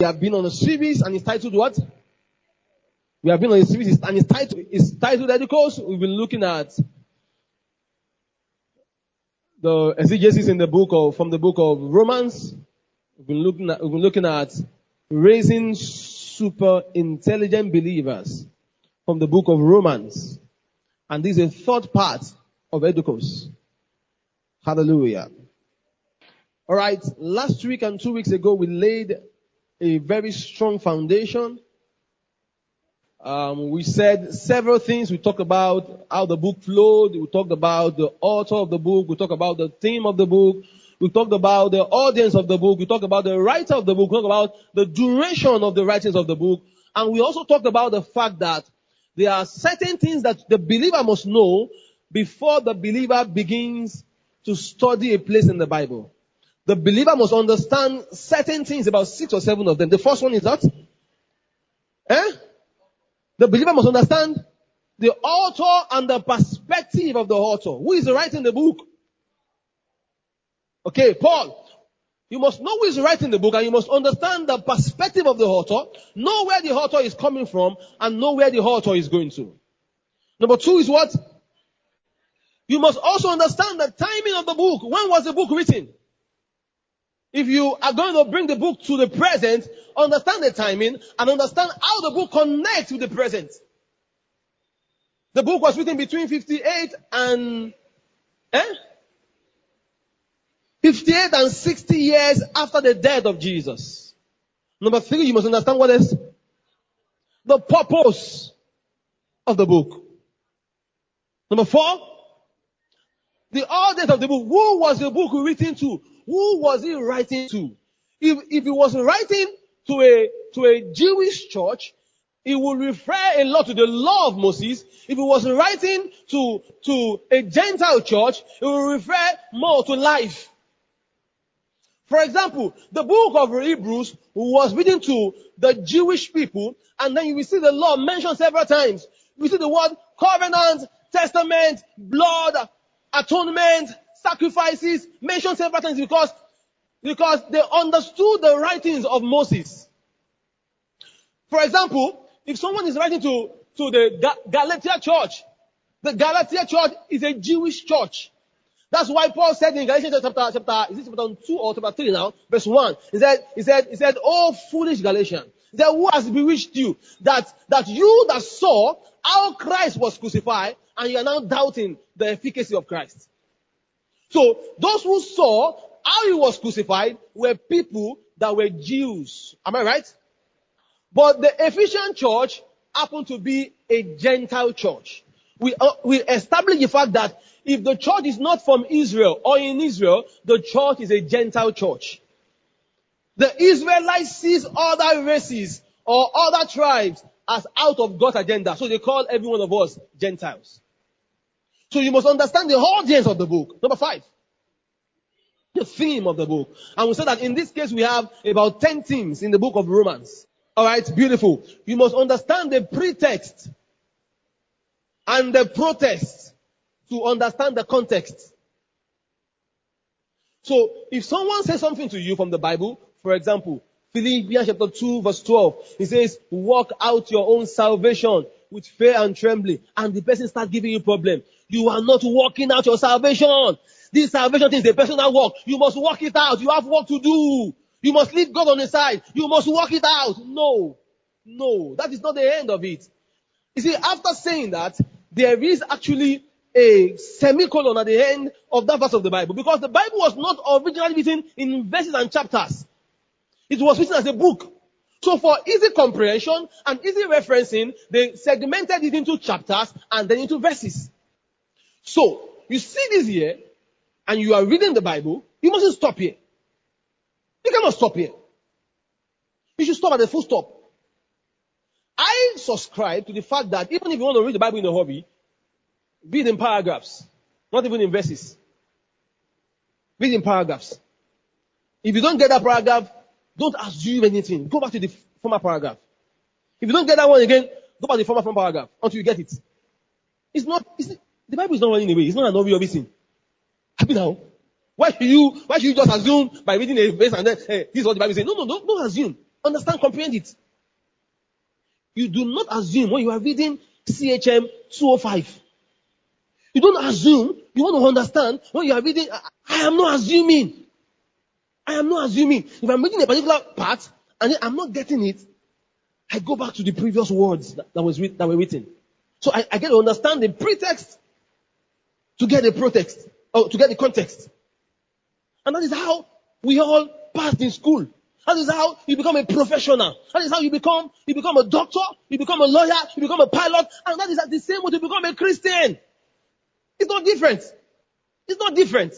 We have been on a series and it's titled what? We have been on a series and it's titled, it's titled Edicos. We've been looking at the exegesis in the book of, from the book of Romans. We've been looking at, we've been looking at raising super intelligent believers from the book of Romans. And this is a third part of Edicos. Hallelujah. Alright, last week and two weeks ago we laid a very strong foundation. Um, we said several things. We talked about how the book flowed. We talked about the author of the book. We talked about the theme of the book. We talked about the audience of the book. We talked about the writer of the book. We talked about the duration of the writings of the book. And we also talked about the fact that there are certain things that the believer must know before the believer begins to study a place in the Bible. The believer must understand certain things, about six or seven of them. The first one is that, eh? The believer must understand the author and the perspective of the author. Who is writing the book? Okay, Paul. You must know who is writing the book and you must understand the perspective of the author, know where the author is coming from and know where the author is going to. Number two is what? You must also understand the timing of the book. When was the book written? If you are going to bring the book to the present, understand the timing and understand how the book connects with the present. The book was written between 58 and, eh? 58 and 60 years after the death of Jesus. Number three, you must understand what is the purpose of the book. Number four, the audience of the book. Who was the book written to? Who was he writing to? If, if he was writing to a, to a Jewish church, he would refer a lot to the law of Moses. If he was writing to, to a Gentile church, he would refer more to life. For example, the book of Hebrews was written to the Jewish people, and then you will see the law mentioned several times. You see the word covenant, testament, blood, atonement, sacrifices mentioned several times because, because they understood the writings of Moses. For example, if someone is writing to, to the Ga- Galatia church, the Galatia church is a Jewish church. That's why Paul said in Galatians chapter, chapter, is it chapter 2 or chapter 3 now? Verse 1. He said, he said, he said, oh foolish Galatians. Said, who has bewitched you? That, that you that saw how Christ was crucified and you are now doubting the efficacy of Christ. So those who saw how he was crucified were people that were Jews. Am I right? But the Ephesian church happened to be a Gentile church. We, uh, we establish the fact that if the church is not from Israel or in Israel, the church is a Gentile church. The Israelites sees other races or other tribes as out of God's agenda. So they call every one of us Gentiles. So you must understand the audience of the book. Number five. The theme of the book. And we said that in this case we have about 10 themes in the book of Romans. Alright, beautiful. You must understand the pretext and the protest to understand the context. So if someone says something to you from the Bible, for example, Philippians chapter 2 verse 12, he says, walk out your own salvation with fear and trembling, and the person starts giving you problem. You are not working out your salvation. This salvation is a personal work. You must work it out. You have work to do. You must leave God on the side. You must work it out. No. No. That is not the end of it. You see, after saying that, there is actually a semicolon at the end of that verse of the Bible because the Bible was not originally written in verses and chapters. It was written as a book. So for easy comprehension and easy referencing, they segmented it into chapters and then into verses. So, you see this here, and you are reading the Bible, you mustn't stop here. You cannot stop here. You should stop at the full stop. I subscribe to the fact that even if you want to read the Bible in a hobby, read in paragraphs, not even in verses. Read in paragraphs. If you don't get that paragraph, don't assume anything. Go back to the former paragraph. If you don't get that one again, go back to the former, former paragraph until you get it. It's not, it's, the Bible is not running away. It's not an obvious thing. Happy now. Why should you, why should you just assume by reading a verse and then, hey, this is what the Bible says? No, no, don't, don't assume. understand, comprehend it. You do not assume when you are reading CHM 205. You don't assume. You want to understand when you are reading. I, I am not assuming. I am not assuming. If I'm reading a particular part and I'm not getting it, I go back to the previous words that, that was that were written. So I, I get to understand the pretext to get the pretext or to get the context. And that is how we all passed in school. That is how you become a professional. That is how you become, you become a doctor, you become a lawyer, you become a pilot, and that is the same way to become a Christian. It's not different. It's not different.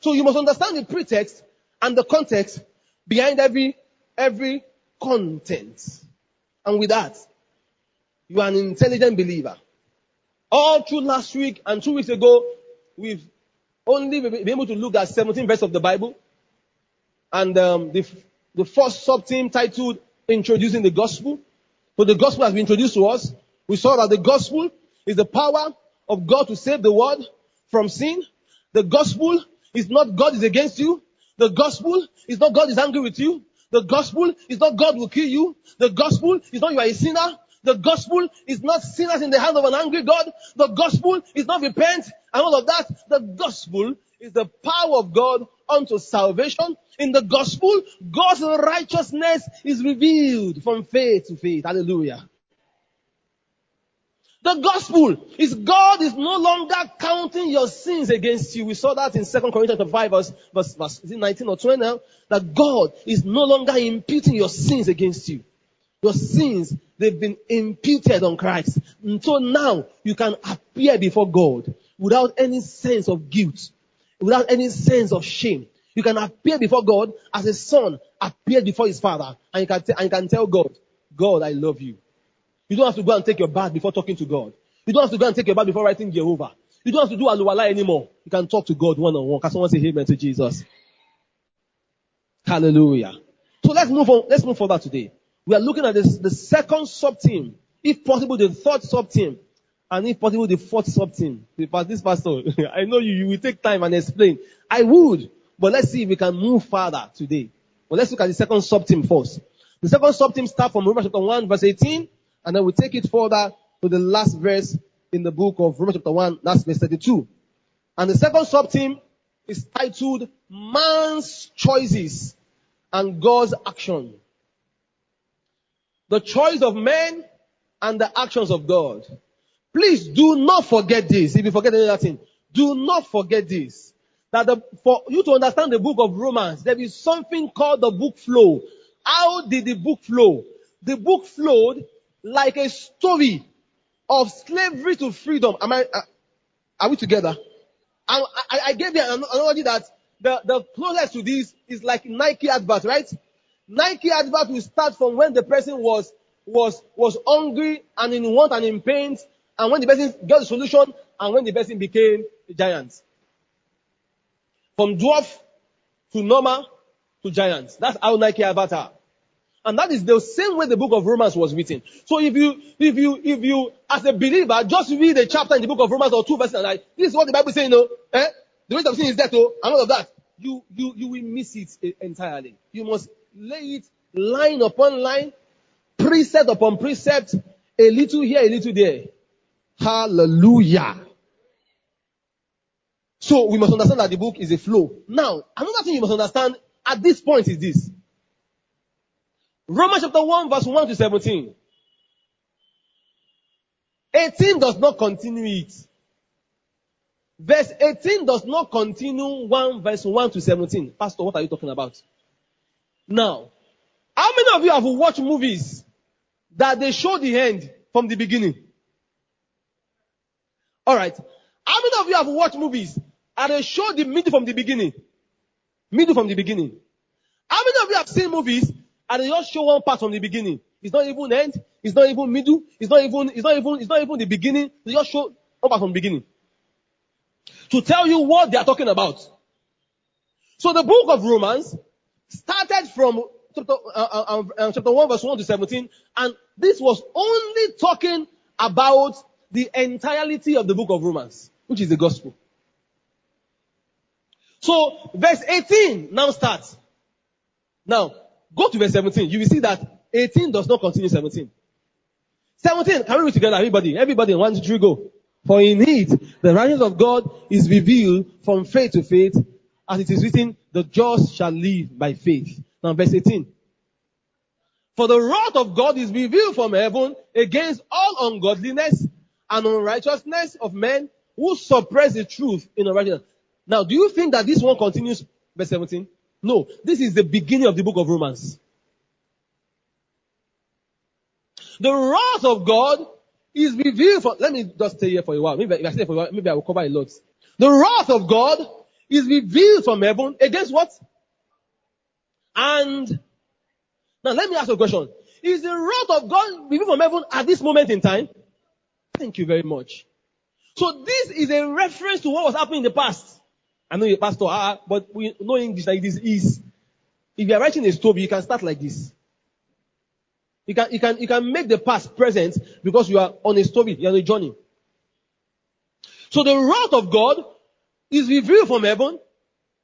So you must understand the pretext and the context behind every, every content. And with that, you are an intelligent believer. All through last week and two weeks ago, we've only been able to look at 17 verses of the Bible. And um, the, the first sub-team titled Introducing the Gospel. So the gospel has been introduced to us. We saw that the gospel is the power of God to save the world from sin. The gospel is not God is against you. The gospel is not God is angry with you. The gospel is not God will kill you. The gospel is not you are a sinner. The gospel is not sinners in the hand of an angry God. The gospel is not repent and all of that. The gospel is the power of God unto salvation. In the gospel, God's righteousness is revealed from faith to faith. Hallelujah. The gospel is God is no longer counting your sins against you. We saw that in 2 Corinthians 5 verse, verse, verse 19 or 20 now, that God is no longer imputing your sins against you. Your sins, they've been imputed on Christ. And so now you can appear before God without any sense of guilt, without any sense of shame. You can appear before God as a son appeared before his father and you can, t- and you can tell God, God, I love you. You don't have to go and take your bath before talking to God. You don't have to go and take your bath before writing Jehovah. You don't have to do aluwala anymore. You can talk to God one on one. Can someone say amen to Jesus? Hallelujah. So let's move on. Let's move further today. We are looking at this, the second sub team. If possible, the third sub team. And if possible, the fourth sub team. This pastor, I know you, you will take time and explain. I would. But let's see if we can move further today. But let's look at the second sub team first. The second sub team starts from Romans chapter 1 verse 18 and then we take it further to the last verse in the book of Romans chapter 1, that's verse 32. And the second sub team is titled Man's Choices and God's Action. The choice of men and the actions of God. Please do not forget this. If you forget any other thing, do not forget this. That the, for you to understand the book of Romans, there is something called the book flow. How did the book flow? The book flowed like a story of slavery to freedom. Am I, uh, are we together? I, I, I gave you an analogy that the, the closest to this is like Nike advert, right? Nike advert will start from when the person was, was, was hungry and in want and in pain and when the person got the solution and when the person became a giant. From dwarf to normal to giant. That's how Nike advert are. And that is the same way the book of Romans was written. So if you, if you, if you, as a believer, just read a chapter in the book of Romans or two verses and like, this is what the Bible is saying, no? Eh? The rest of sin is death, oh, and all of that. You, you, you will miss it entirely. You must lay it line upon line, precept upon precept, a little here, a little there. Hallelujah. So we must understand that the book is a flow. Now, another thing you must understand at this point is this. Romans chapter 1 verse 1 to 17. 18 does not continue it. Verse 18 does not continue 1 verse 1 to 17. Pastor, what are you talking about? Now, how many of you have watched movies that they show the end from the beginning? Alright. How many of you have watched movies and they show the middle from the beginning? Middle from the beginning. How many of you have seen movies and they just show one part from the beginning. It's not even end. It's not even middle. It's not even, it's not even, it's not even the beginning. They just show one part from the beginning. To tell you what they are talking about. So the book of Romans started from chapter, uh, uh, uh, uh chapter 1 verse 1 to 17 and this was only talking about the entirety of the book of Romans, which is the gospel. So verse 18 now starts. Now, go to verse 17. You will see that 18 does not continue 17. 17, can we read together, everybody? Everybody, one, two, three, go. For in it, the righteousness of God is revealed from faith to faith, as it is written, the just shall live by faith. Now verse 18. For the wrath of God is revealed from heaven against all ungodliness and unrighteousness of men who suppress the truth in unrighteousness. Now, do you think that this one continues verse 17? No. This is the beginning of the book of Romans. The wrath of God is revealed for, let me just stay here for a while. Maybe if I stay for a while, maybe I will cover a lot. The wrath of God is revealed from heaven against what? And, now let me ask you a question. Is the wrath of God revealed from heaven at this moment in time? Thank you very much. So this is a reference to what was happening in the past. I know you're pastor, ah, but we know English like this is. If you are writing a story, you can start like this. You can, you can, you can make the past present because you are on a story, you're on a journey. So the wrath of God is revealed from heaven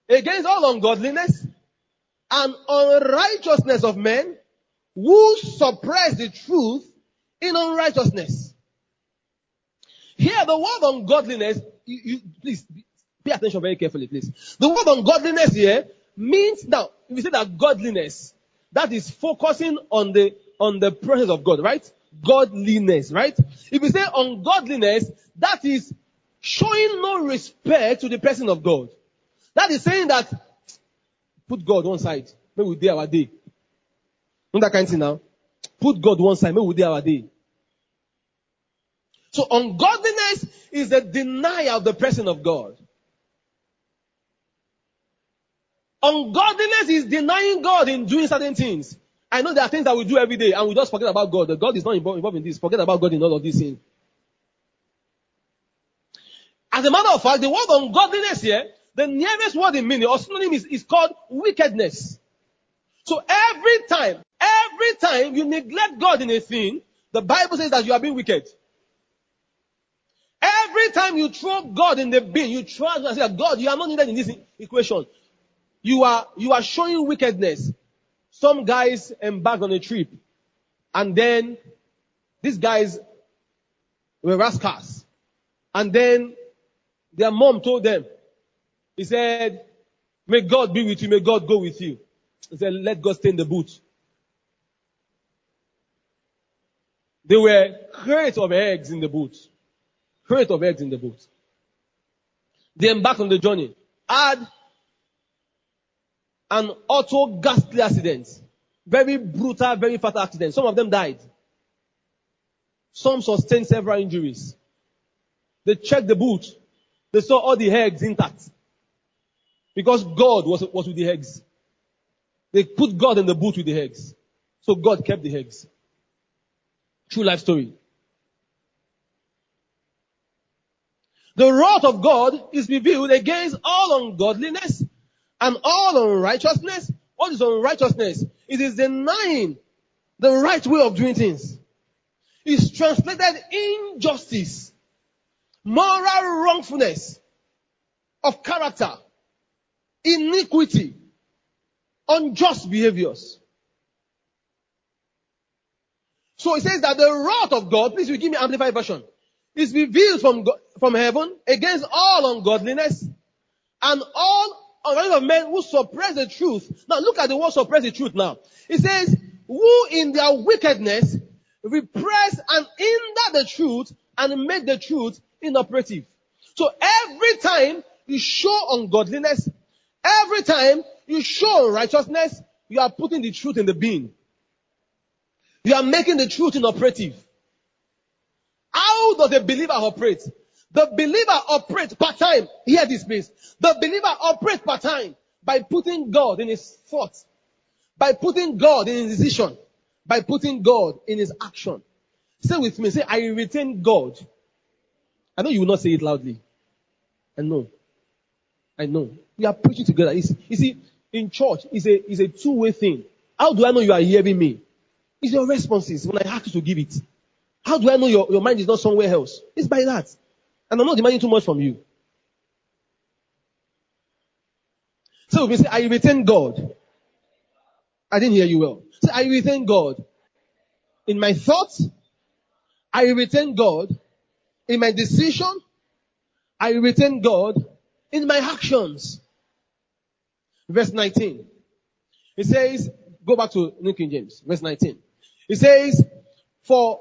against all ungodliness and unrighteousness of men who suppress the truth in unrighteousness. Here, the word ungodliness, you, you, please pay attention very carefully, please. The word ungodliness here means now, if you say that godliness, that is focusing on the on the presence of God, right? Godliness, right? If you say ungodliness, that is showing no respect to the person of God. That is saying that put God one side, maybe we day our day. Not that kind of thing now. Put God one side, maybe we day our day. So ungodliness is a denial of the presence of God. Ungodliness is denying God in doing certain things. I know there are things that we do every day and we just forget about God. God is not involved in this. Forget about God in all of these things. As a matter of fact, the word ungodliness here, the nearest word in meaning or synonym is, is called wickedness. So every time, every time you neglect God in a thing, the Bible says that you are being wicked. Every time you throw God in the bin, you try to say, God, you are not needed in this equation. You are, you are showing wickedness. Some guys embarked on a trip and then these guys were rascals. And then their mom told them, he said, may God be with you, may God go with you. He said, let God stay in the boot. There were crates of eggs in the boot. Crate of eggs in the boot. They embarked on the journey. Had an auto ghastly accident. Very brutal, very fatal accident. Some of them died. Some sustained several injuries. They checked the boot. They saw all the eggs intact. Because God was, was with the eggs. They put God in the boot with the eggs. So God kept the eggs. True life story. The wrath of God is revealed against all ungodliness and all unrighteousness. What is unrighteousness? It is denying the right way of doing things. It's translated injustice, moral wrongfulness of character, iniquity, unjust behaviors. So it says that the wrath of God, please you give me amplified version, is revealed from, from heaven against all ungodliness and all of men who suppress the truth. Now look at the word suppress the truth now. It says, who in their wickedness repress and hinder the truth and make the truth inoperative. So every time you show ungodliness, every time you show righteousness, you are putting the truth in the bin. You are making the truth inoperative. How does a believer operate? The believer operates part time. Hear this please. The believer operates part time by putting God in his thoughts, by putting God in his decision, by putting God in his action. Say with me, say, I retain God. I know you will not say it loudly. I know. I know. We are preaching together. It's, you see, in church, it's a, it's a two-way thing. How do I know you are hearing me? It's your responses when I ask you to give it. How do I know your, your mind is not somewhere else? It's by that. And I'm not demanding too much from you. So we say, I retain God. I didn't hear you well. Say, I retain God. In my thoughts, I retain God. In my decision, I retain God. In my actions. Verse 19. It says, go back to New King James, verse 19. It says, for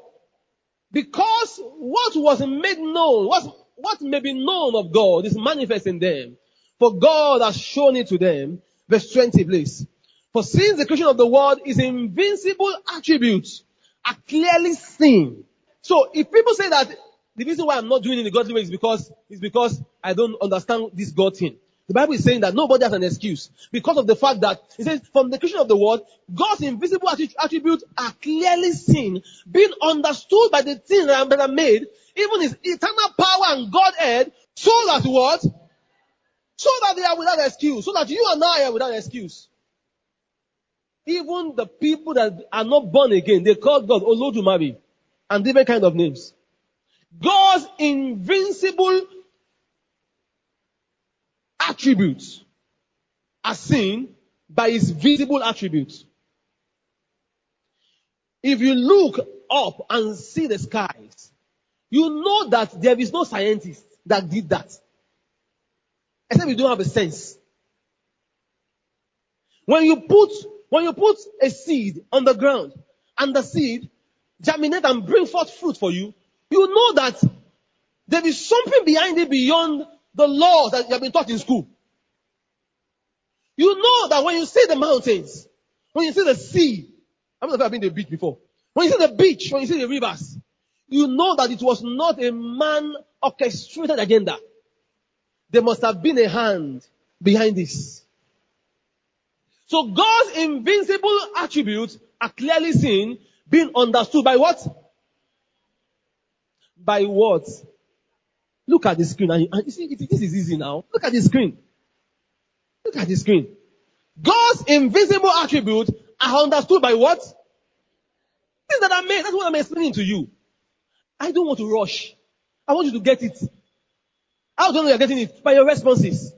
because what was made known, what, what may be known of God is manifest in them. For God has shown it to them. Verse 20, please. For since the creation of the world is invincible attributes are clearly seen. So if people say that the reason why I'm not doing it in the godly way is because, is because I don't understand this God thing. The Bible is saying that nobody has an excuse because of the fact that it says from the creation of the world, God's invisible attributes are clearly seen, being understood by the things that are made, even his eternal power and Godhead, so that what? So that they are without excuse, so that you and I are without excuse. Even the people that are not born again, they call God Olodumare and different kind of names. God's invincible attributes are seen by his visible attributes. If you look up and see the skies, you know that there is no scientist that did that. Except you don't have a sense. When you put, when you put a seed on the ground and the seed germinate and bring forth fruit for you, you know that there is something behind it beyond the laws that you have been taught in school. You know that when you see the mountains, when you see the sea, I don't know if I've been to the beach before. When you see the beach, when you see the rivers, you know that it was not a man orchestrated agenda. There must have been a hand behind this. So God's invincible attributes are clearly seen, being understood by what? By what? Look at the screen. And you see, this is easy now. Look at the screen. Look at the screen. God's invisible attributes are understood by what? Things that are made. That's what I'm explaining to you. I don't want to rush. I want you to get it. How do you know you're getting it? By your responses.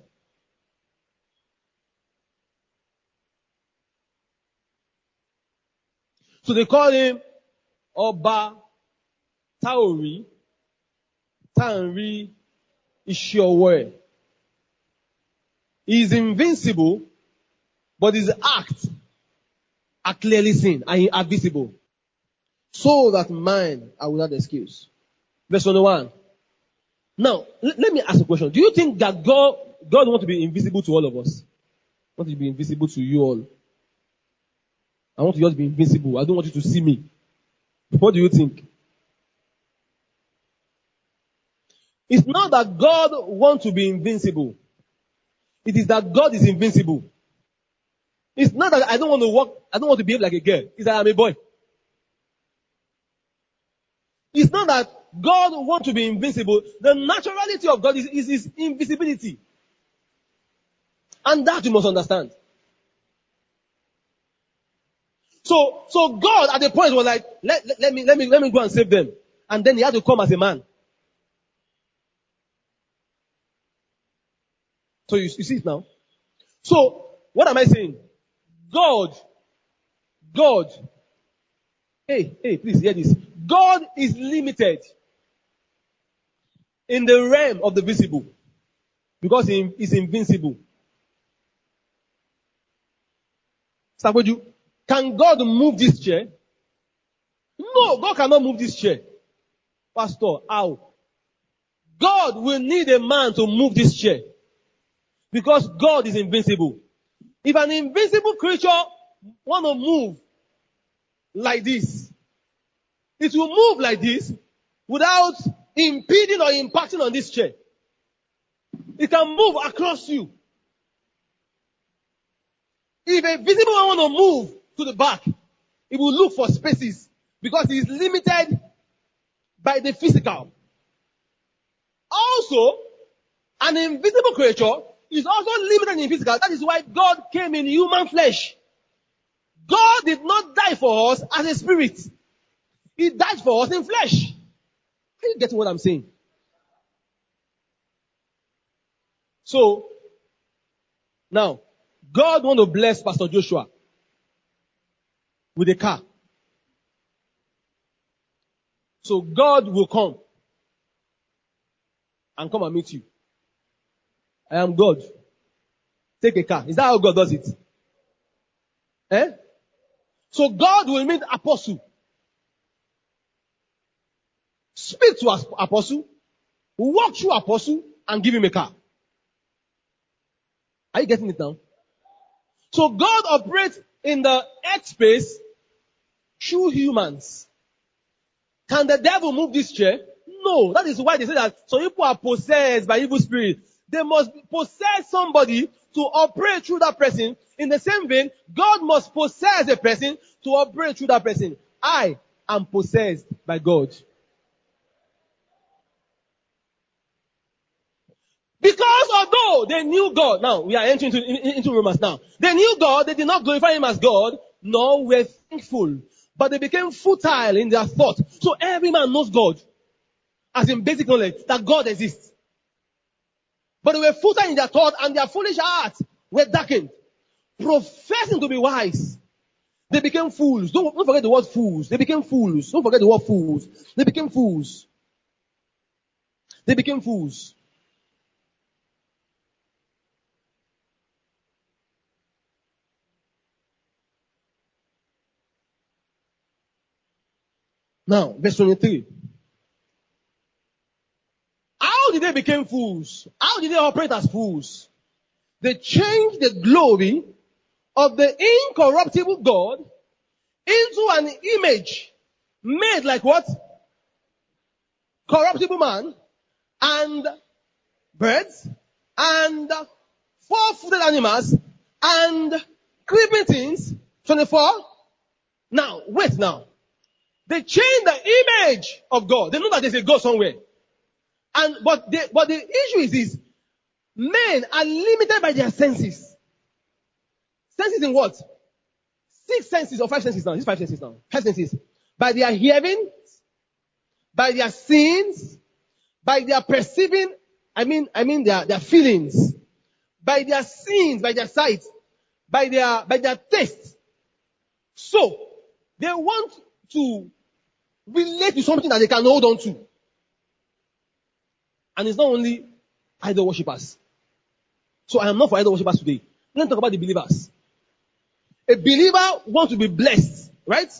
So they call him Oba Tanri Ishiowere. He is invincible, but his acts are clearly seen and are visible. So that mine are without excuse. Verse 21. Now, let, let me ask a question. Do you think that God, God wants to be invisible to all of us? Want to be invisible to you all? I want you all to be invisible. I don't want you to see me. What do you think? It's not that God wants to be invincible. It is that God is invincible. It's not that I don't want to walk, I don't want to behave like a girl. It's that I'm a boy. It's not that God wants to be invincible. The naturality of God is, is his invisibility. And that you must understand. So, so God at the point was like, let, let, let me, let me, let me go and save them. And then he had to come as a man. So you, you see it now? So, what am I saying? God, God, hey, hey, please hear this. God is limited in the realm of the visible because he is invincible. Saboju, can God move this chair? No, God cannot move this chair. Pastor, how? God will need a man to move this chair. Because God is invincible. If an invincible creature want to move like this, it will move like this without impeding or impacting on this chair. It can move across you. If a visible one want to move to the back, it will look for spaces because it is limited by the physical. Also, an invisible creature is also limited in physical. That is why God came in human flesh. God did not die for us as a spirit. He died for us in flesh. Are you getting what I'm saying? So, now, God want to bless Pastor Joshua. with a car. So God will come and come and meet you. I am God. Take a car. Is that how God does it? Eh? So God will meet apostle. Speak to apostle. Walk through apostle and give him a car. Are you getting it now? So God operates in the earth space through humans. Can the devil move this chair? No. That is why they say that some people are possessed by evil spirits. They must possess somebody to operate through that person. In the same vein, God must possess a person to operate through that person. I am possessed by God. Because although they knew God, now we are entering into, into Romans now. They knew God, they did not glorify Him as God, nor were thankful. But they became futile in their thought. So every man knows God. As in basic knowledge, that God exists. But they were futile in their thought and their foolish hearts were darkened. Professing to be wise. They became fools. Don't, don't forget the word fools. They became fools. Don't forget the word fools. They became fools. They became fools. Now, verse 23. How did they become fools? How did they operate as fools? They changed the glory of the incorruptible God into an image made like what? Corruptible man and birds and four-footed animals and creeping things. 24. Now, wait now. They change the image of God. They know that there's a God somewhere. And, but the, but the issue is this. Men are limited by their senses. Senses in what? Six senses or five senses now. These five senses now. Five senses. By their hearing, by their sins, by their perceiving, I mean, I mean their, their feelings, by their sins, by their sight, by their, by their taste. So, they want to relate to something that they can hold on to. And it's not only idol worshippers. So I am not for idol worshippers today. Let's talk about the believers. A believer wants to be blessed, right?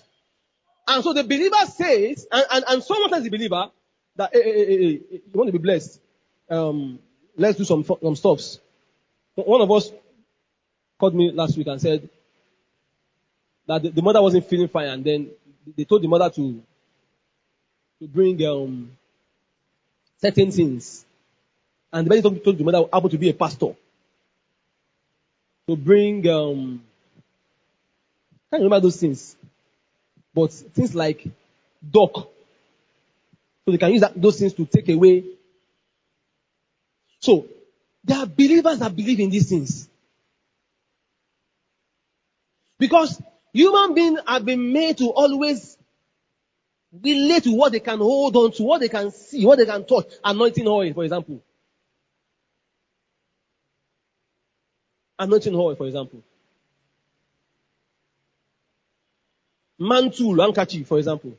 And so the believer says, and, and, and someone tells the believer that, hey, hey, hey, you want to be blessed. Um, let's do some, some stuffs. One of us called me last week and said that the, the mother wasn't feeling fine and then they told the mother to to bring um, certain things. And the lady told, told the mother happened to be a pastor. To bring um, I can't remember those things. But things like duck. So they can use that, those things to take away. So there are believers that believe in these things. Because human beings have been made to always relate to what they can hold on to, what they can see, what they can touch. Anointing oil, for example. Anointing oil, for example. Mantle, handkerchief, for example.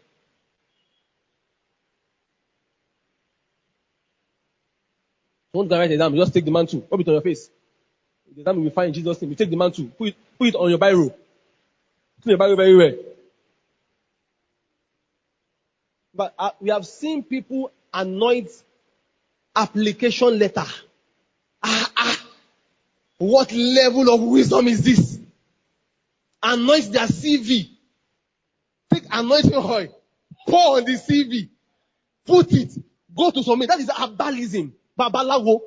Don't write exam, just take the mantle, rub it on your face. The exam will be fine in Jesus' name. You take the mantle, put it, put it on your Bible. Put your Bible very But uh, we have seen people anoint application letter. Ah, ah. What level of wisdom is this? Anoint their CV. Take anointing oil. Pour on the CV. Put it. Go to submit. That is abalism. Babalawo.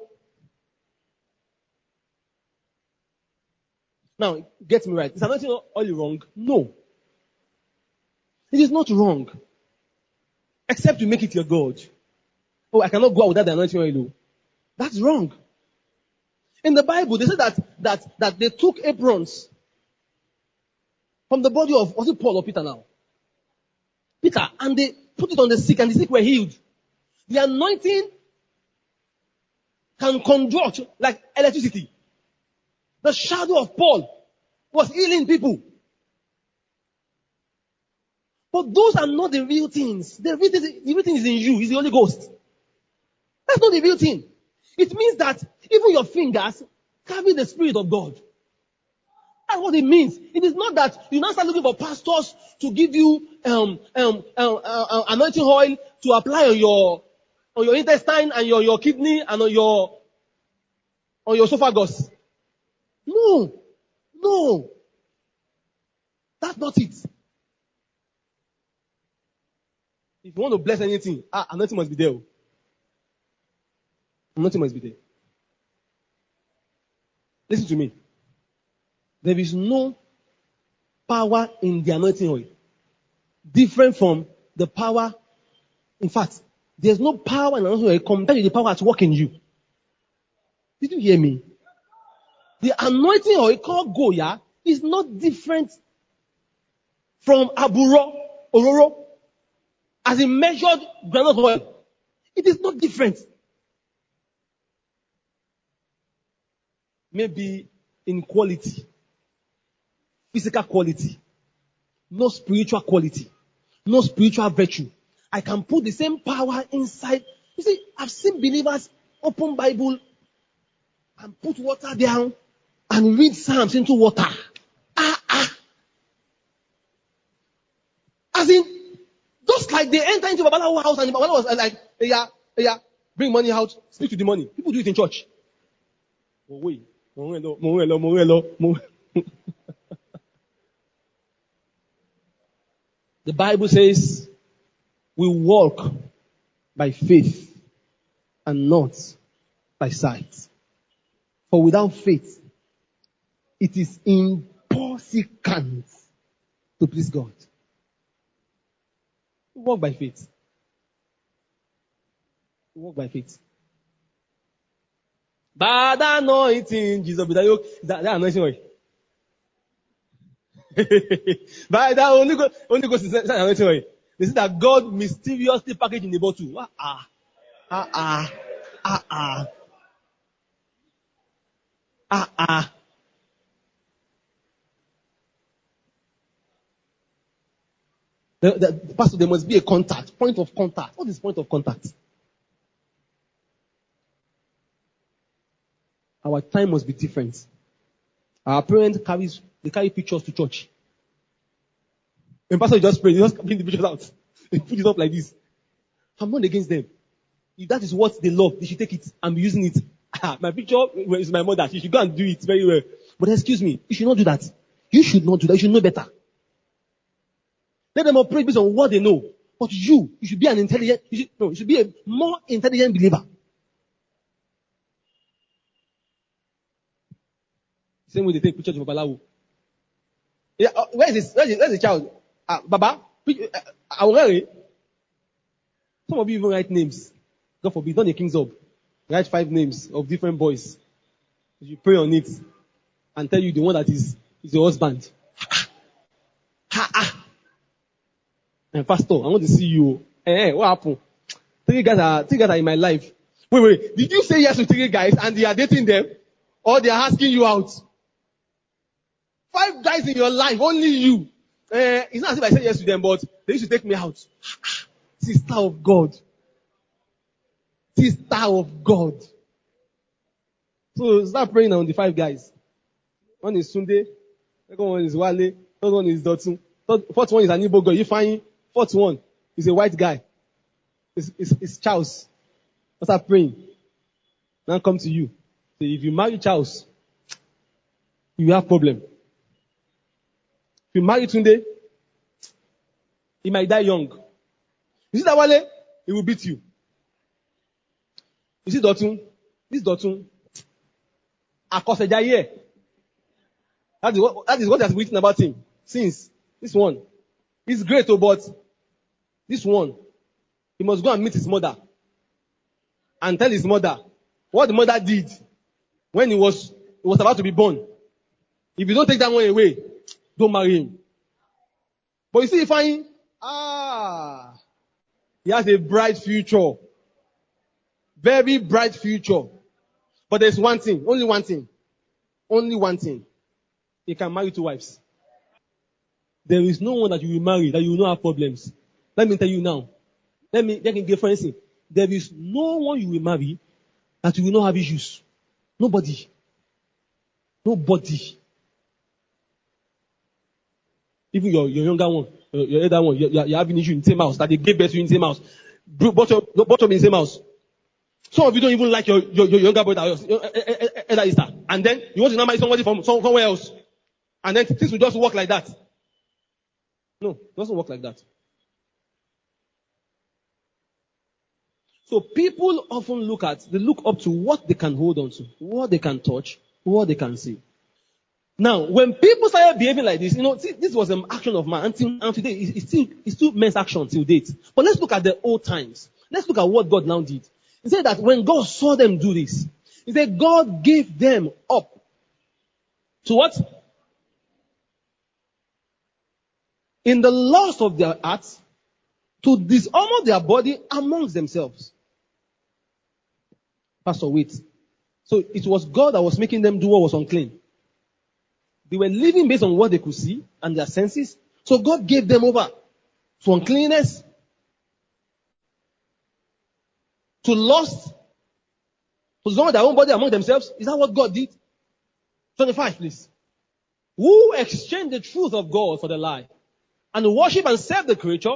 Now, get me right. Is anointing oil wrong? No. It is not wrong. Except you make it your God. Oh, I cannot go out without the anointing oil. Oh. That's wrong. In the Bible, they said that, that, that they took aprons from the body of, was it Paul or Peter now? Peter, and they put it on the sick and the sick were healed. The anointing can conduct like electricity. The shadow of Paul was healing people. But those are not the real things. The real thing, the real thing is in you, is the Holy Ghost. That's not the real thing. It means that even your fingers carry the Spirit of God. That's what it means. It is not that you now start looking for pastors to give you um, um, um, uh, uh, anointing oil to apply on your on your intestine and your, your kidney and on your on your esophagus. No, no, that's not it. If you want to bless anything, ah, anointing must be there. oh. Anointing must be there. Listen to me. There is no power in the anointing oil different from the power. In fact, there's no power in anointing oil compared to the power at work in you. Did you hear me? The anointing oil called Goya is not different from Aburo, Ororo, as in measured granite oil. It is not different. Maybe in quality, physical quality, no spiritual quality, no spiritual virtue. I can put the same power inside. You see, I've seen believers open Bible and put water down and read Psalms into water. Ah, ah. As in, just like they enter into Babalawo house and Babalawo was uh, like, hey, yeah, hey, yeah, bring money out, speak to the money. People do it in church. Oh, The Bible says we walk by faith and not by sight. For without faith, it is impossible to please God. Walk by faith. Walk by faith. By the anointing, Jesus, by the, that, that anointing oil. By the Holy Ghost, Holy Ghost is that anointing oil. They say that God mysteriously packaged in a bottle. Ah, ah, ah, ah, ah, ah, ah, The, the, pastor, there must be a contact, point of contact. What is point of contact? Our time must be different. Our parents carries they carry pictures to church. When pastor just pray, they just bring the pictures out. They put it up like this. I'm not against them. If that is what they love, they should take it and be using it. Ah, my picture is my mother. She should go and do it very well. But excuse me, you should not do that. You should not do that. You should know better. Let them operate based on what they know. But you, you should be an intelligent, you should, no, you should be a more intelligent believer. Same way they take pictures of Babalawo. Yeah, uh, where is this? Where is, where is the child? Ah, Baba? uh, uh, Some of you even write names. God forbid, not a king's up. Write five names of different boys. You pray on it and tell you the one that is, is your husband. And pastor, I want to see you. Eh, eh, what happened? Three guys are, three guys are in my life. Wait, wait, did you say yes to three guys and they are dating them? Or they are asking you out? Five guys in your life, only you. Eh, it's not as if I said yes to them, but they used to take me out. Sister of God. Sister of God. So start praying on the five guys. One is Sunday, second one is Wale, third one is Dotun, fourth one is Anibo girl, Ifeanyi, fourth one is a white guy. It's, it's, it's Charles. Start praying. Now come to you. So if you marry Charles, you have problem. If you marry Tunde, he might die young. You see that Wale? He will beat you. You see Dotun? This Dotun. Akosejaye. That is what, that is what has written about him since. This one. He's great, oh, but this one, he must go and meet his mother and tell his mother what the mother did when he was, he was about to be born. If you don't take that one away, don't marry him. But you see, if I, ah, he has a bright future. Very bright future. But there's one thing, only one thing. Only one thing. He can marry two wives. There is no one that you will marry that you will not have problems. Let me tell you now. Let me, let me give for instance. There is no one you will marry that you will not have issues. Nobody. Nobody. Even your, your younger one, your, your elder one, you're, you're having issue in the same house, that they gave birth to in the same house. Both of in the same house. Some of you don't even like your, your, your younger brother, your elder sister. And then you want to marry somebody from somewhere else. And then things will just work like that. No, it doesn't work like that. So people often look at, they look up to what they can hold on to, what they can touch, what they can see. Now, when people started behaving like this, you know, see, this was an action of man until, until today. It's still, it's still men's action till date. But let's look at the old times. Let's look at what God now did. He said that when God saw them do this, He said God gave them up to what? In the lust of their hearts, to dishonor their body amongst themselves. Pastor, wait. So it was God that was making them do what was unclean. They were living based on what they could see and their senses. So God gave them over to uncleanness, to lust, to destroy their own body among themselves. Is that what God did? 25, please. Who exchanged the truth of God for the lie and worship and serve the creature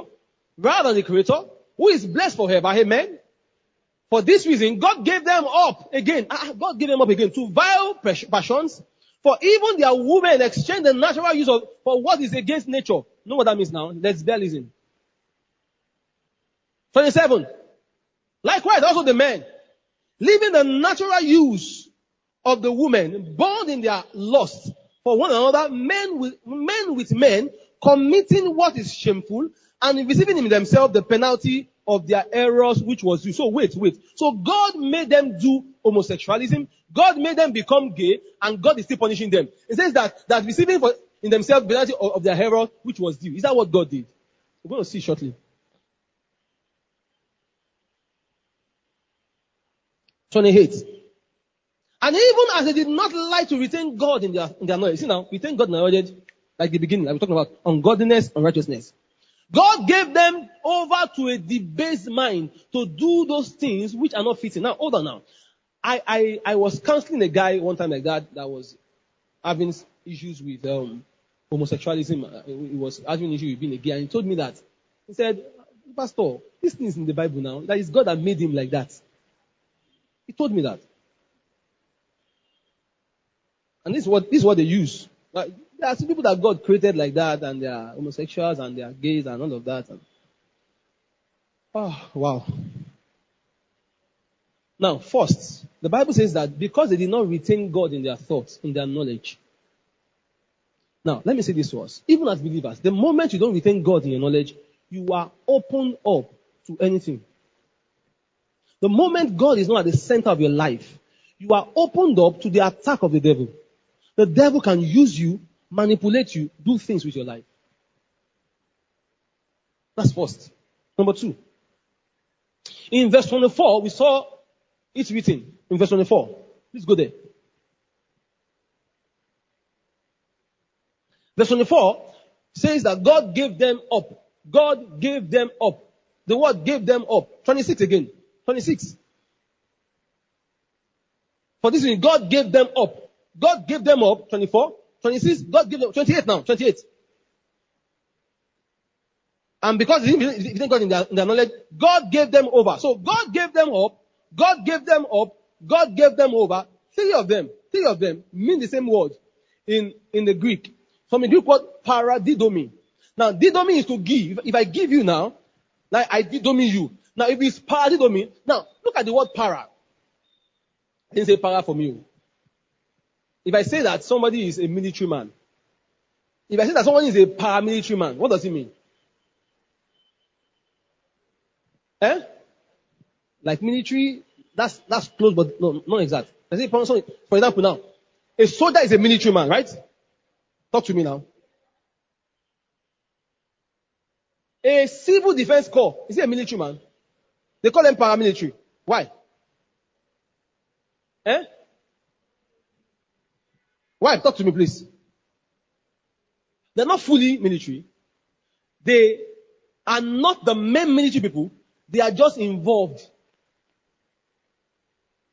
rather than the creator who is blessed forever. Amen. For this reason, God gave them up again. Ah, God gave them up again to vile passions for even their women exchange the natural use of for what is against nature. Know what that means now? Listen. 27. Likewise, also the men, leaving the natural use of the women, bound in their lust for one another, men with men with men, committing what is shameful and receiving in themselves the penalty of their errors which was due. So wait, wait. So God made them do homosexualism. God made them become gay and God is still punishing them. It says that, that receiving for, in themselves the penalty of, of their error which was due. Is that what God did? We're going to see shortly. 28. And even as they did not like to retain God in their, in their knowledge. See now, retain God in their knowledge, like the beginning, like we're talking about ungodliness and righteousness. God gave them over to a debased mind to do those things which are not fitting. Now, hold on now. I, I, I was counseling a guy one time like that that was having issues with um, homosexualism. Uh, he was having an issue with being a gay, and he told me that. He said, Pastor, this thing is in the Bible now. That is God that made him like that. He told me that. And this is what, this is what they use. Like, there are some people that God created like that, and they are homosexuals, and they are gays, and all of that. And, oh, wow. Now, first, the Bible says that because they did not retain God in their thoughts, in their knowledge. Now, let me say this to us. Even as believers, the moment you don't retain God in your knowledge, you are open up to anything. The moment God is not at the center of your life, you are opened up to the attack of the devil. The devil can use you manipulate you, do things with your life. That's first. Number two. In verse 24, we saw it's written in verse 24. Please go there. Verse 24 says that God gave them up. God gave them up. The word gave them up. 26 again. 26. For this reason, God gave them up. God gave them up. 24. 26, God gave them, 28 now, 28. And because he didn't God in their, in their knowledge, God gave them over. So God gave them up, God gave them up, God gave them over. Three of them, three of them mean the same word in, in the Greek. From the Greek word paradidomi. Now, didomi is to give. If I give you now, like I didomi you. Now, if it's paradidomi, now look at the word para. I didn't say para from you. If I say that somebody is a military man, if I say that someone is a paramilitary man, what does it mean? Eh? Like military, that's that's close, but no, not exact. I say, for example, now, a soldier is a military man, right? Talk to me now. A civil defense corps is a military man? They call them paramilitary. Why? Eh? Why? Talk to me, please. They're not fully military. They are not the main military people. They are just involved.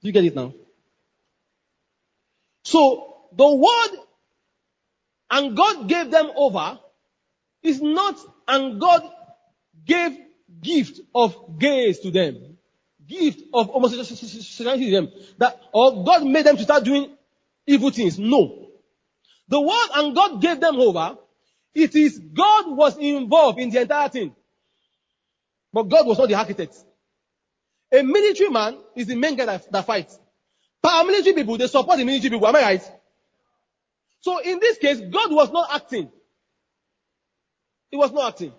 Do you get it now? So the word and God gave them over is not and God gave gift of gays to them. Gift of homosexuality to them. That or God made them to start doing evil things. No. The word and God gave them over. It is God was involved in the entire thing. But God was not the architect. A military man is the main guy that, that fights. Paramilitary people, they support the military people. Am I right? So in this case, God was not acting. He was not acting.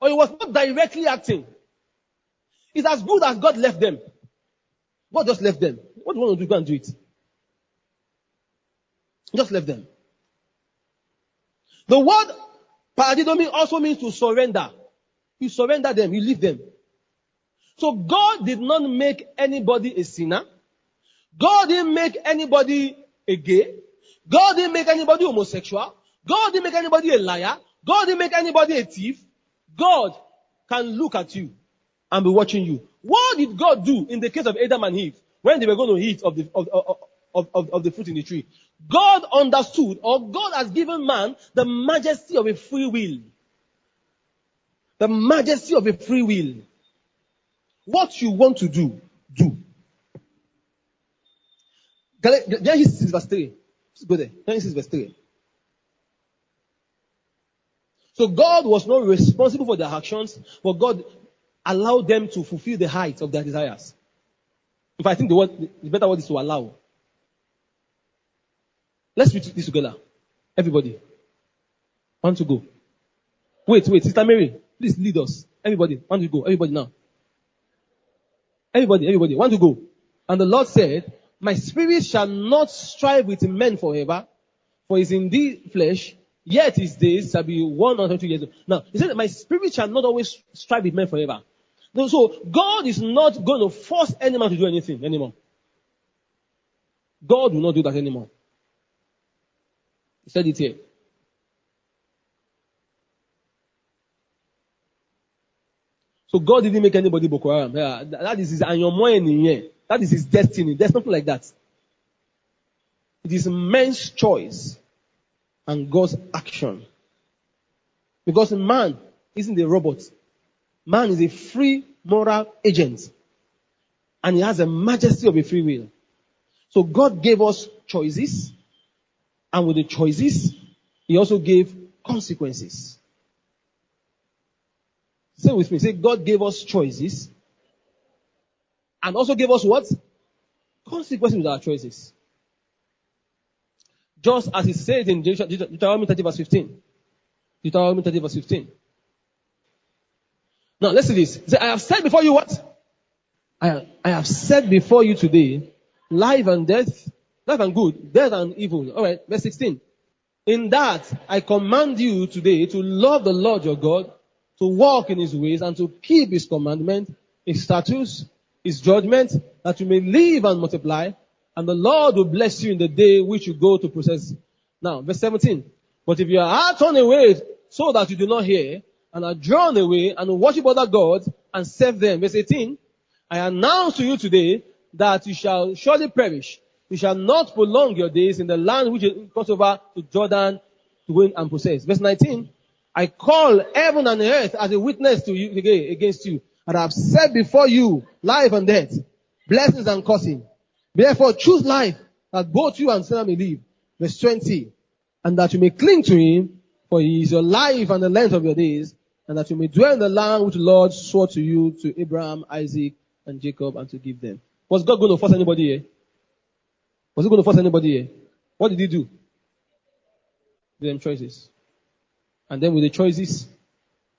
Or he was not directly acting. It's as good as God left them. God just left them. What do you want to do? Go and do it. Just left them. The word paradidomi also means to surrender. You surrender them, you leave them. So God did not make anybody a sinner. God didn't make anybody a gay. God didn't make anybody homosexual. God didn't make anybody a liar. God didn't make anybody a thief. God can look at you and be watching you. What did God do in the case of Adam and Eve when they were going to eat of the, of, of, of, of the fruit in the tree? God understood or God has given man the majesty of a free will. The majesty of a free will. What you want to do, do. Genesis 6 verse 3. Let's go there. Genesis verse 3. So God was not responsible for their actions, but God allowed them to fulfill the height of their desires. If I think the word, the better word is to allow. Let's read this together. Everybody. Want to go? Wait, wait, Sister Mary, please lead us. Everybody, want to go? Everybody now. Everybody, everybody, want to go? And the Lord said, My spirit shall not strive with men forever, for it's in the flesh, yet his days shall be one hundred years. Now, he said, My spirit shall not always strive with men forever. So, God is not going to force any man to do anything anymore. God will not do that anymore. Said it here. So God didn't make anybody Boko Haram. Yeah, that is his here. That is his destiny. There's nothing like that. It is man's choice and God's action. Because man isn't a robot. Man is a free moral agent. And he has a majesty of a free will. So God gave us choices. And with the choices, he also gave consequences. Say with me. Say, God gave us choices. And also gave us what? Consequences with our choices. Just as he said in Deuteronomy 30 verse 15. Deuteronomy 30 verse 15. Now let's see this. Say, I have said before you what? I I have said before you today, life and death, life and good, death and evil. Alright, verse 16. In that I command you today to love the Lord your God to walk in his ways and to keep his commandment, his statutes, his judgment, that you may live and multiply, and the Lord will bless you in the day which you go to possess. Now, verse 17. But if your heart turn away so that you do not hear, and are drawn away and worship other gods and serve them. Verse 18. I announce to you today that you shall surely perish. You shall not prolong your days in the land which you cross over to Jordan to win and possess. Verse 19. I call heaven and earth as a witness to you against you. And I have said before you life and death, blessings and cursing. Therefore choose life that both you and sinner may live. Verse 20. And that you may cling to him, for he is your life and the length of your days, and that you may dwell in the land which the Lord swore to you, to Abraham, Isaac, and Jacob, and to give them. Was God going to force anybody here? Was he going to force anybody here? What did he do? Give them choices. And then with the choices,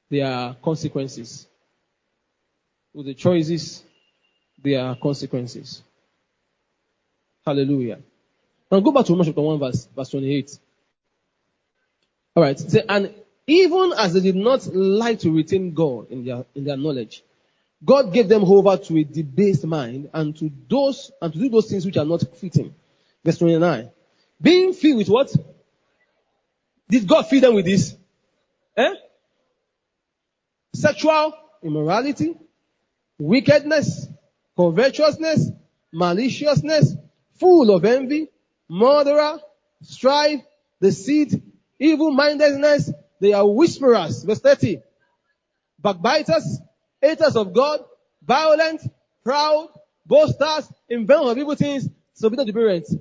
there are consequences. With the choices, there are consequences. Hallelujah. Now go back to Romans chapter 1 verse, verse 28. Alright. And even as they did not like to retain God in their, in their knowledge, God gave them over to a debased mind and to those, and to do those things which are not fitting. Verse 29. Being filled with what? Did God fill them with this? Eh? Sexual immorality, wickedness, covetousness, maliciousness, full of envy, murderer, strife, deceit, evil-mindedness. They are whisperers. Verse 30. Backbiters, haters of God, violent, proud, boasters, inventors of evil things, disobedient to parents.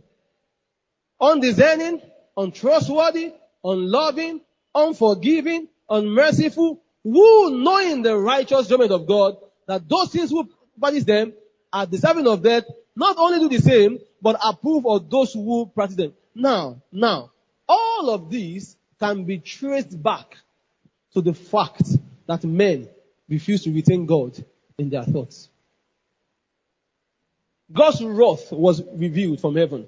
Undiscerning, untrustworthy, unloving, unforgiving, unmerciful, who knowing the righteous judgment of God, that those things who practice them are deserving of death, not only do the same, but approve of those who practice them. Now, now, all of these can be traced back to the fact that men refuse to retain God in their thoughts. God's wrath was revealed from heaven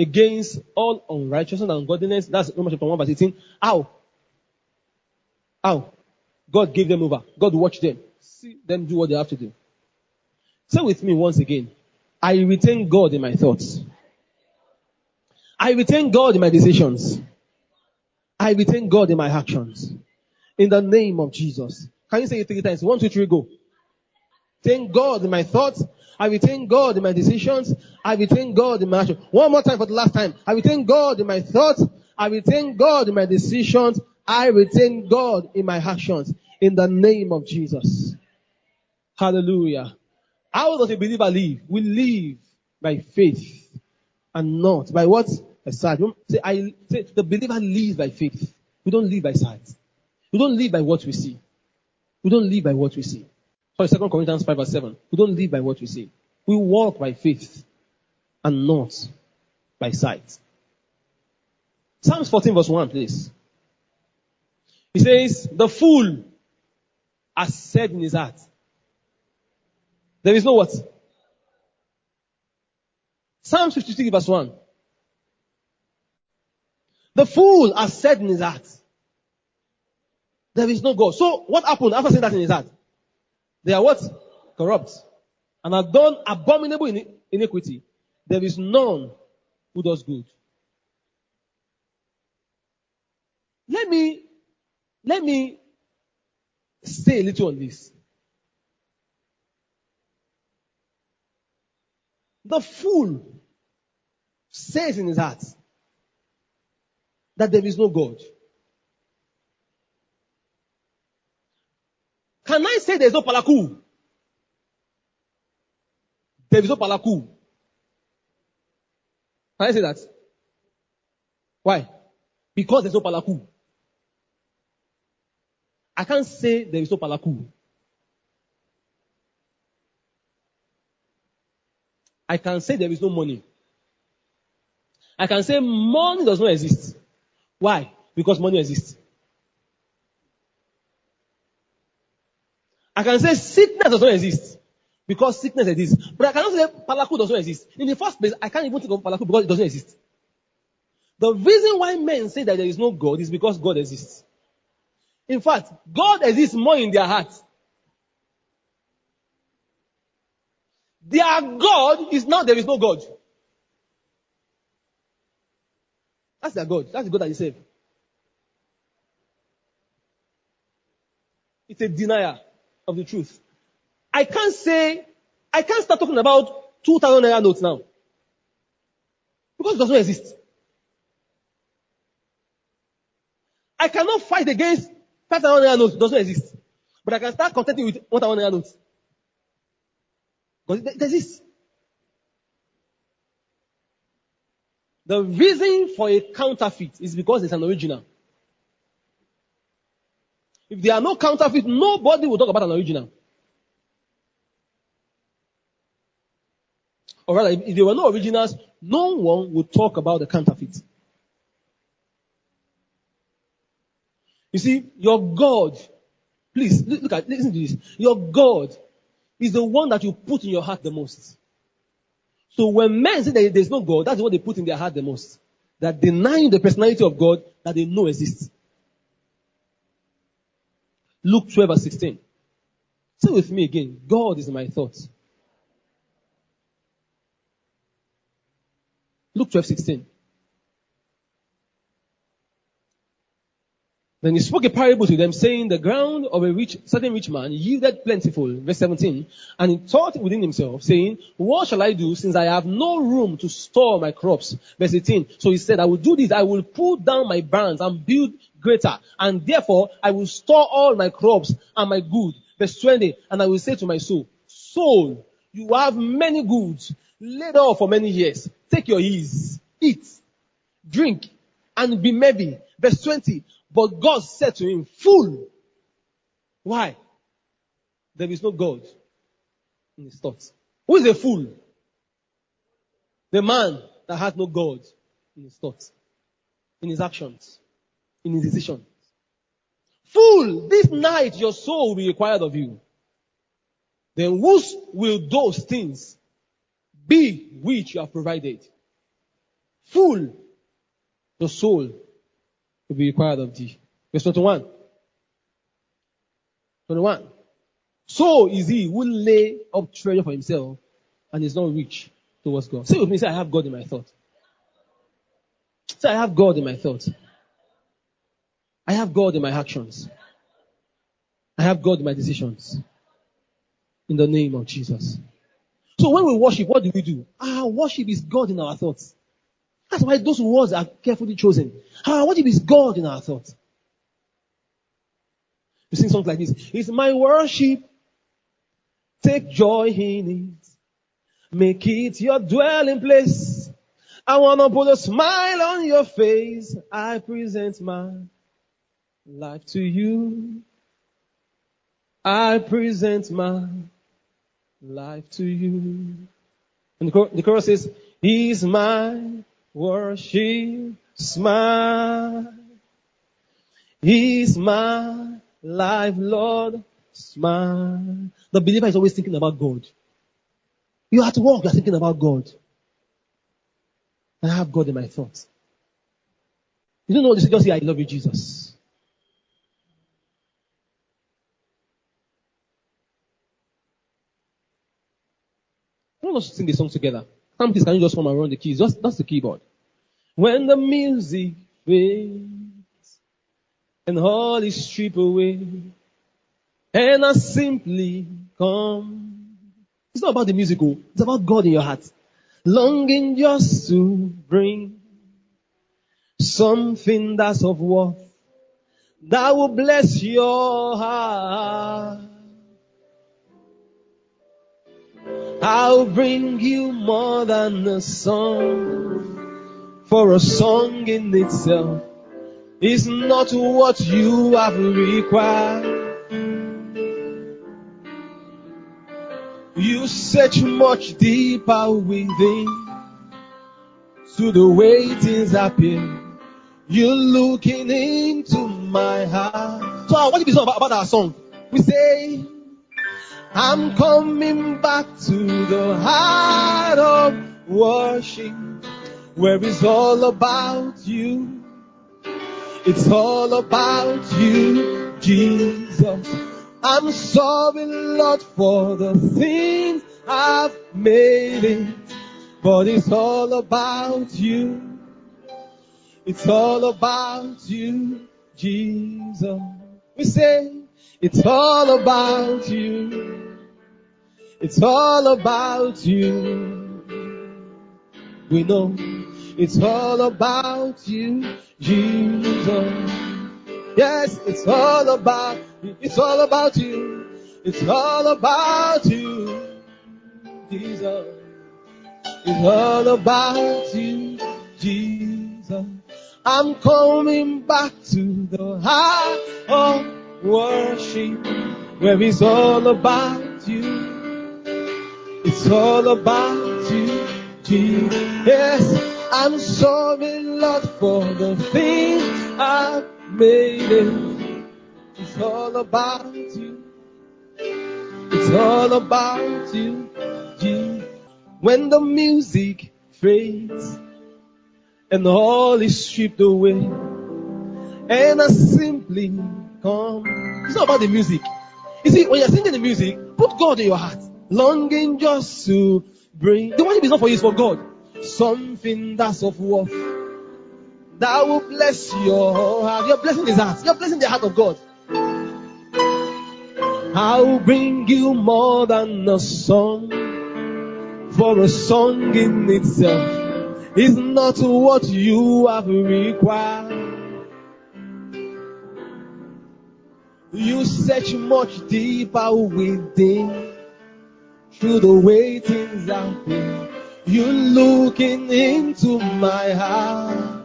against all unrighteousness and ungodliness. That's Romans chapter 1 verse 18. How? How? God gave them over. God watched them. See them do what they have to do. Say with me once again. I retain God in my thoughts. I retain God in my decisions. I retain God in my actions. In the name of Jesus. Can you say it three times? One, two, three, go. Thank God in my thoughts. I retain God in my decisions. I retain God in my actions. One more time for the last time. I retain God in my thoughts. I retain God in my decisions. I retain God in my actions. In the name of Jesus. Hallelujah. How does a believer live? We live by faith and not by what? By sight. Say, I, say, the believer lives by faith. We don't live by sight. We don't live by what we see. We don't live by what we see. Sorry, 2 Corinthians 5 verse 7. We don't live by what we see. We walk by faith and not by sight. Psalms 14 verse 1, please. He says, the fool has said in his heart, there is no what? Psalms 53 verse 1. The fool has said in his heart, there is no God. So what happened after saying that in his heart? They are what? Corrupt. And have done abominable iniquity. There is none who does good. Let me, let me say a little on this. The fool says in his heart that there is no God. Can I say there is no palaku? There is no palaku. Can I say that? Why? Because there's no palaku. I can't say there is no palaku. I can say there is no money. I can say money does not exist. Why? Because money exists. I can say sickness does not exist. Because sickness exists. But I cannot say palaku does not exist. In the first place, I can't even think of palaku because it doesn't exist. The reason why men say that there is no God is because God exists. In fact, God exists more in their hearts Their God is now there is no God. That's their God. That's the God that you serve. It's a denier of the truth. I can't say, I can't start talking about 2000 naira notes now. Because it doesn't exist. I cannot fight against 5000 naira notes. It doesn't exist. But I can start contenting with 1000 naira notes. Because it exists. The reason for a counterfeit is because it's an original. If there are no counterfeit, nobody will talk about an original. Or rather, if there were no originals, no one would talk about the counterfeit. You see, your God, please look at, listen to this. Your God is the one that you put in your heart the most. So when men say there's no God, that's what they put in their heart the most. That denying the personality of God that they know exists. Luke 12 verse 16. Say with me again. God is my thought. Luke 12 16. Then he spoke a parable to them, saying, The ground of a rich, certain rich man yielded plentiful. Verse 17. And he thought within himself, saying, What shall I do since I have no room to store my crops? Verse 18. So he said, I will do this. I will pull down my barns and build greater. And therefore, I will store all my crops and my good. Verse 20. And I will say to my soul, Soul, you have many goods laid up for many years. Take your ease. Eat, drink, and be merry. Verse 20. But God said to him, Fool! Why? There is no God in his thoughts. Who is a fool? The man that has no God in his thoughts, in his actions, in his decision. Fool! This night your soul will be required of you. Then whose will those things be which you have provided? Fool! Your soul will be required of thee. Verse 21. 21. So is he who lay up treasure for himself and is not rich towards God. Say with me, say, I have God in my thought. Say, I have God in my thoughts. I have God in my actions. I have God in my decisions. In the name of Jesus. So when we worship, what do we do? Our worship is God in our thoughts. That's why those words are carefully chosen. Our worship is God in our thoughts. We sing songs like this. It's my worship. Take joy in it. Make it your dwelling place. I want to put a smile on your face. I present my life to you. I present my life to you. And the chorus says, He's my worship, smile. He's my life, Lord, smile. The believer is always thinking about God. You have to walk, you're thinking about God. I have God in my thoughts. You don't know just say, I love you, Jesus. Want us sing the song together. Come, please, can you just come around the keys? Just, that's the keyboard. When the music fades and all is stripped away and I simply come. It's not about the musical. Oh. It's about God in your heart. Longing just to bring something that's of worth that will bless your heart. I'll bring you more than a song, for a song in itself is not what you have required. You search much deeper within to the way things appear. You're looking into my heart. So I want you what is about, about our song? We say, I'm coming back to the heart of worship where it's all about you. It's all about you, Jesus. I'm sorry, Lord, for the things I've made it, but it's all about you. It's all about you, Jesus. We say, it's all about you. It's all about you. We know it's all about you, Jesus. Yes, it's all about, it's all about you. It's all about you, Jesus. It's all about you, Jesus. I'm coming back to the heart of worship where it's all about you. It's all about you, Jesus. Yes, I'm sorry, Lord, for the things I've made it. It's all about you. It's all about you, Jesus. When the music fades and all is stripped away, and I simply come. It's not about the music. You see, when you're singing the music, put God in your heart longing just to bring. The worship is not for you, it's for God. Something that's of worth that will bless your heart. You're blessing his heart. You're blessing the heart of God. I will bring you more than a song. For a song in itself is not what you have required. You search much deeper within through the way things have been. You looking into my heart.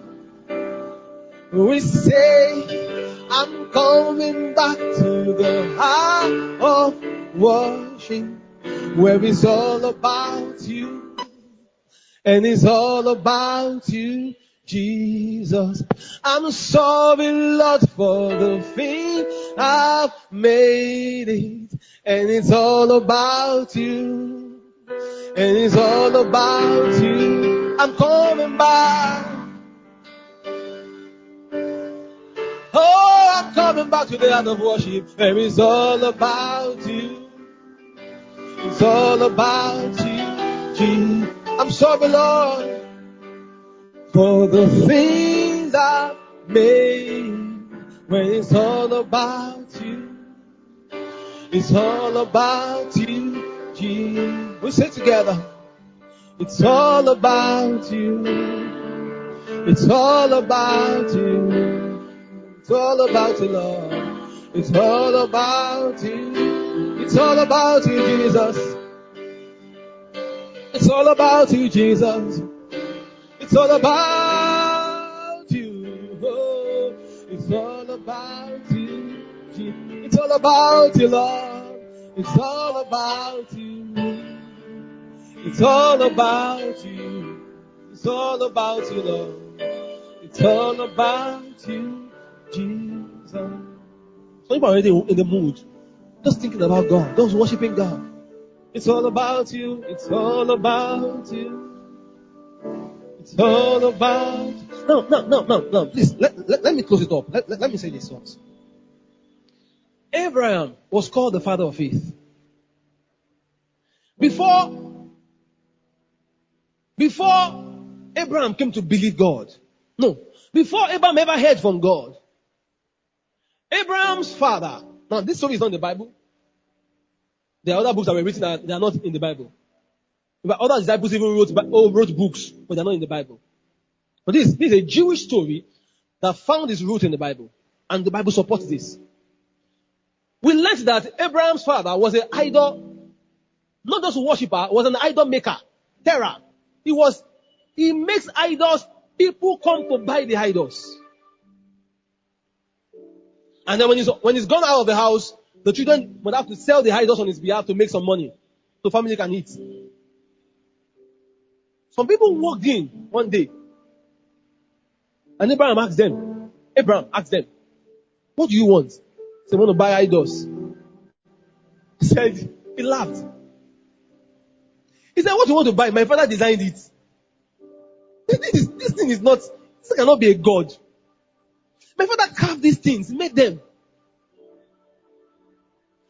We say, I'm coming back to the heart of worship where it's all about you and it's all about you. Jesus, I'm sorry, Lord, for the thing I've made it, and it's all about you, and it's all about you. I'm coming back. Oh, I'm coming back to the art of worship, and it's all about you. It's all about you, Jesus. I'm sorry, Lord for the things I've made when it's all about you. It's all about you, Jesus. We say together. It's all about you. It's all about you. It's all about you, Lord. It's all about you. It's all about you, Jesus. It's all about you, Jesus. It's all about you. Oh, about you. It's all about you, Lord. It's all about you. It's all about you. It's all about you, Lord. It's all about you, Jesus. People are already in the mood. Just thinking about God. Just worshiping God. It's all about you. It's all about you. It's all about. No, no, no, no, no. Please, let, let, let me close it up. Let, let, let me say this once. Abraham was called the father of faith. Before, before Abraham came to believe God. No. Before Abraham ever heard from God. Abraham's father. Now, this story is not in the Bible. There are other books that were written that they are not in the Bible. But other disciples even wrote, oh, wrote books, but they're not in the Bible. But this, this is a Jewish story that found its root in the Bible. And the Bible supports this. We learned that Abraham's father was an idol, not just a worshiper, was an idol maker. Terah. He was, he makes idols, people come to buy the idols. And then when he's, when he's gone out of the house, the children would have to sell the idols on his behalf to make some money. So family can eat. Some people walked in one day and Abraham asked them, Abraham asked them, what do you want? They want to buy idols. He said, he laughed. He said, what do you want to buy? My father designed it. This, this thing is not, this cannot be a God. My father carved these things, made them.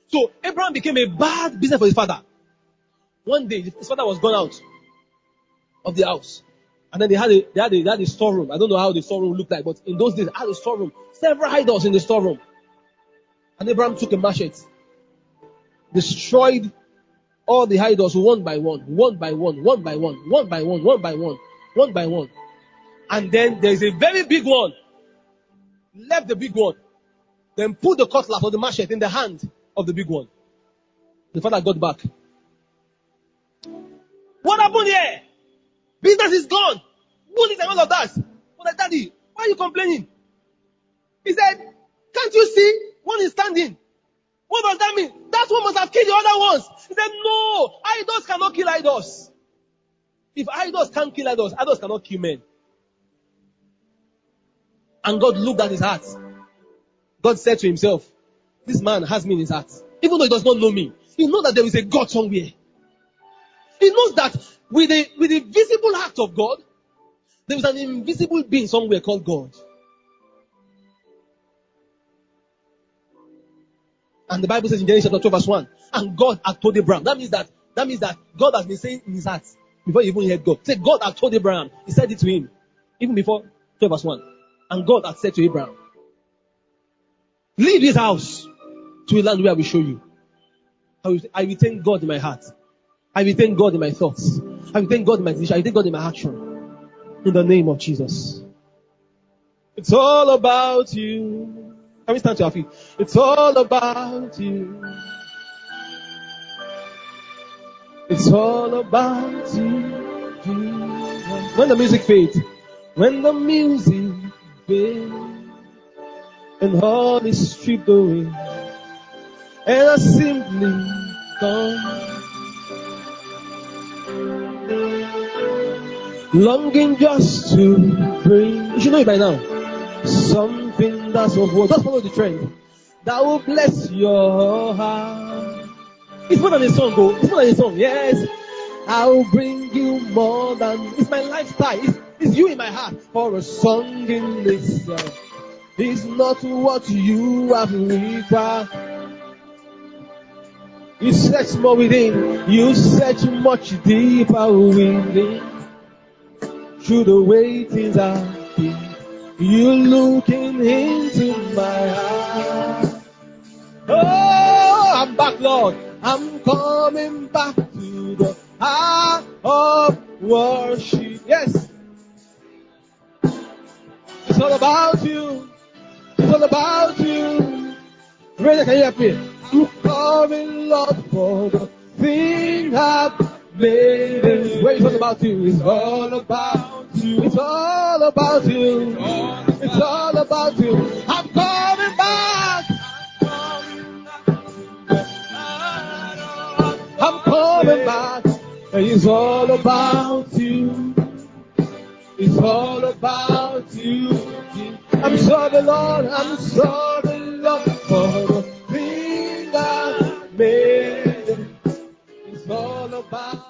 So Abraham became a bad business for his father. One day, his father was gone out of the house. And then they had a, they had a, they had a storeroom. I don't know how the storeroom looked like, but in those days, they had a storeroom. Several idols in the storeroom. And Abraham took a machete, destroyed all the idols one by one, one by one, one by one, one by one, one by one, one by one. And then there's a very big one. Left the big one. Then put the cutlass or the machete in the hand of the big one. The father got back. What happened here? Business is gone. What is all of that? But like, daddy, why are you complaining? He said, can't you see? One is standing. What does that mean? That one must have killed the other ones. He said, no, idols cannot kill idols. If idols can't kill idols, idols cannot kill men. And God looked at his heart. God said to himself, this man has me in his heart. Even though he does not know me, he knows that there is a God somewhere. He knows that with the, with the visible act of God, there is an invisible being somewhere called God. And the Bible says in Genesis chapter 12 verse 1, and God had told Abraham. That means that, that means that God has been saying in his heart before he even heard God. Say God had told Abraham. He said it to him. Even before 12 verse 1. And God had said to Abraham, leave this house to a land where I will show you. I will, I will thank God in my heart. I will thank God in my thoughts. I thank God in my decision. I thank God in my action. In the name of Jesus. It's all about you. Can we stand to our feet? It's all about you. It's all about you. Jesus. When the music fades, when the music fades, and all is stripped away, and I simply come. Longing just to bring, you should know it by now, something that's of worth. Just follow the trend. That will bless your heart. It's more than a song, though. It's more than a song. Yes. I will bring you more than, it's my lifestyle. It's, it's you in my heart for a song in itself. It's not what you have required. You search more within. You search much deeper within. Through the way things are been. You looking into my heart. Oh, I'm back, Lord. I'm coming back to the heart of worship. Yes. It's all about you. It's all about you. Brother, can you help me? I'm coming, Lord, for the thing I've made. Wait, it's all about you. It's all about you. It's all about you. It's all about you. I'm coming back. I'm coming back. It's all about you. It's all about you. I'm sorry, Lord. I'm sorry, Lord, for the thing I made. It's all about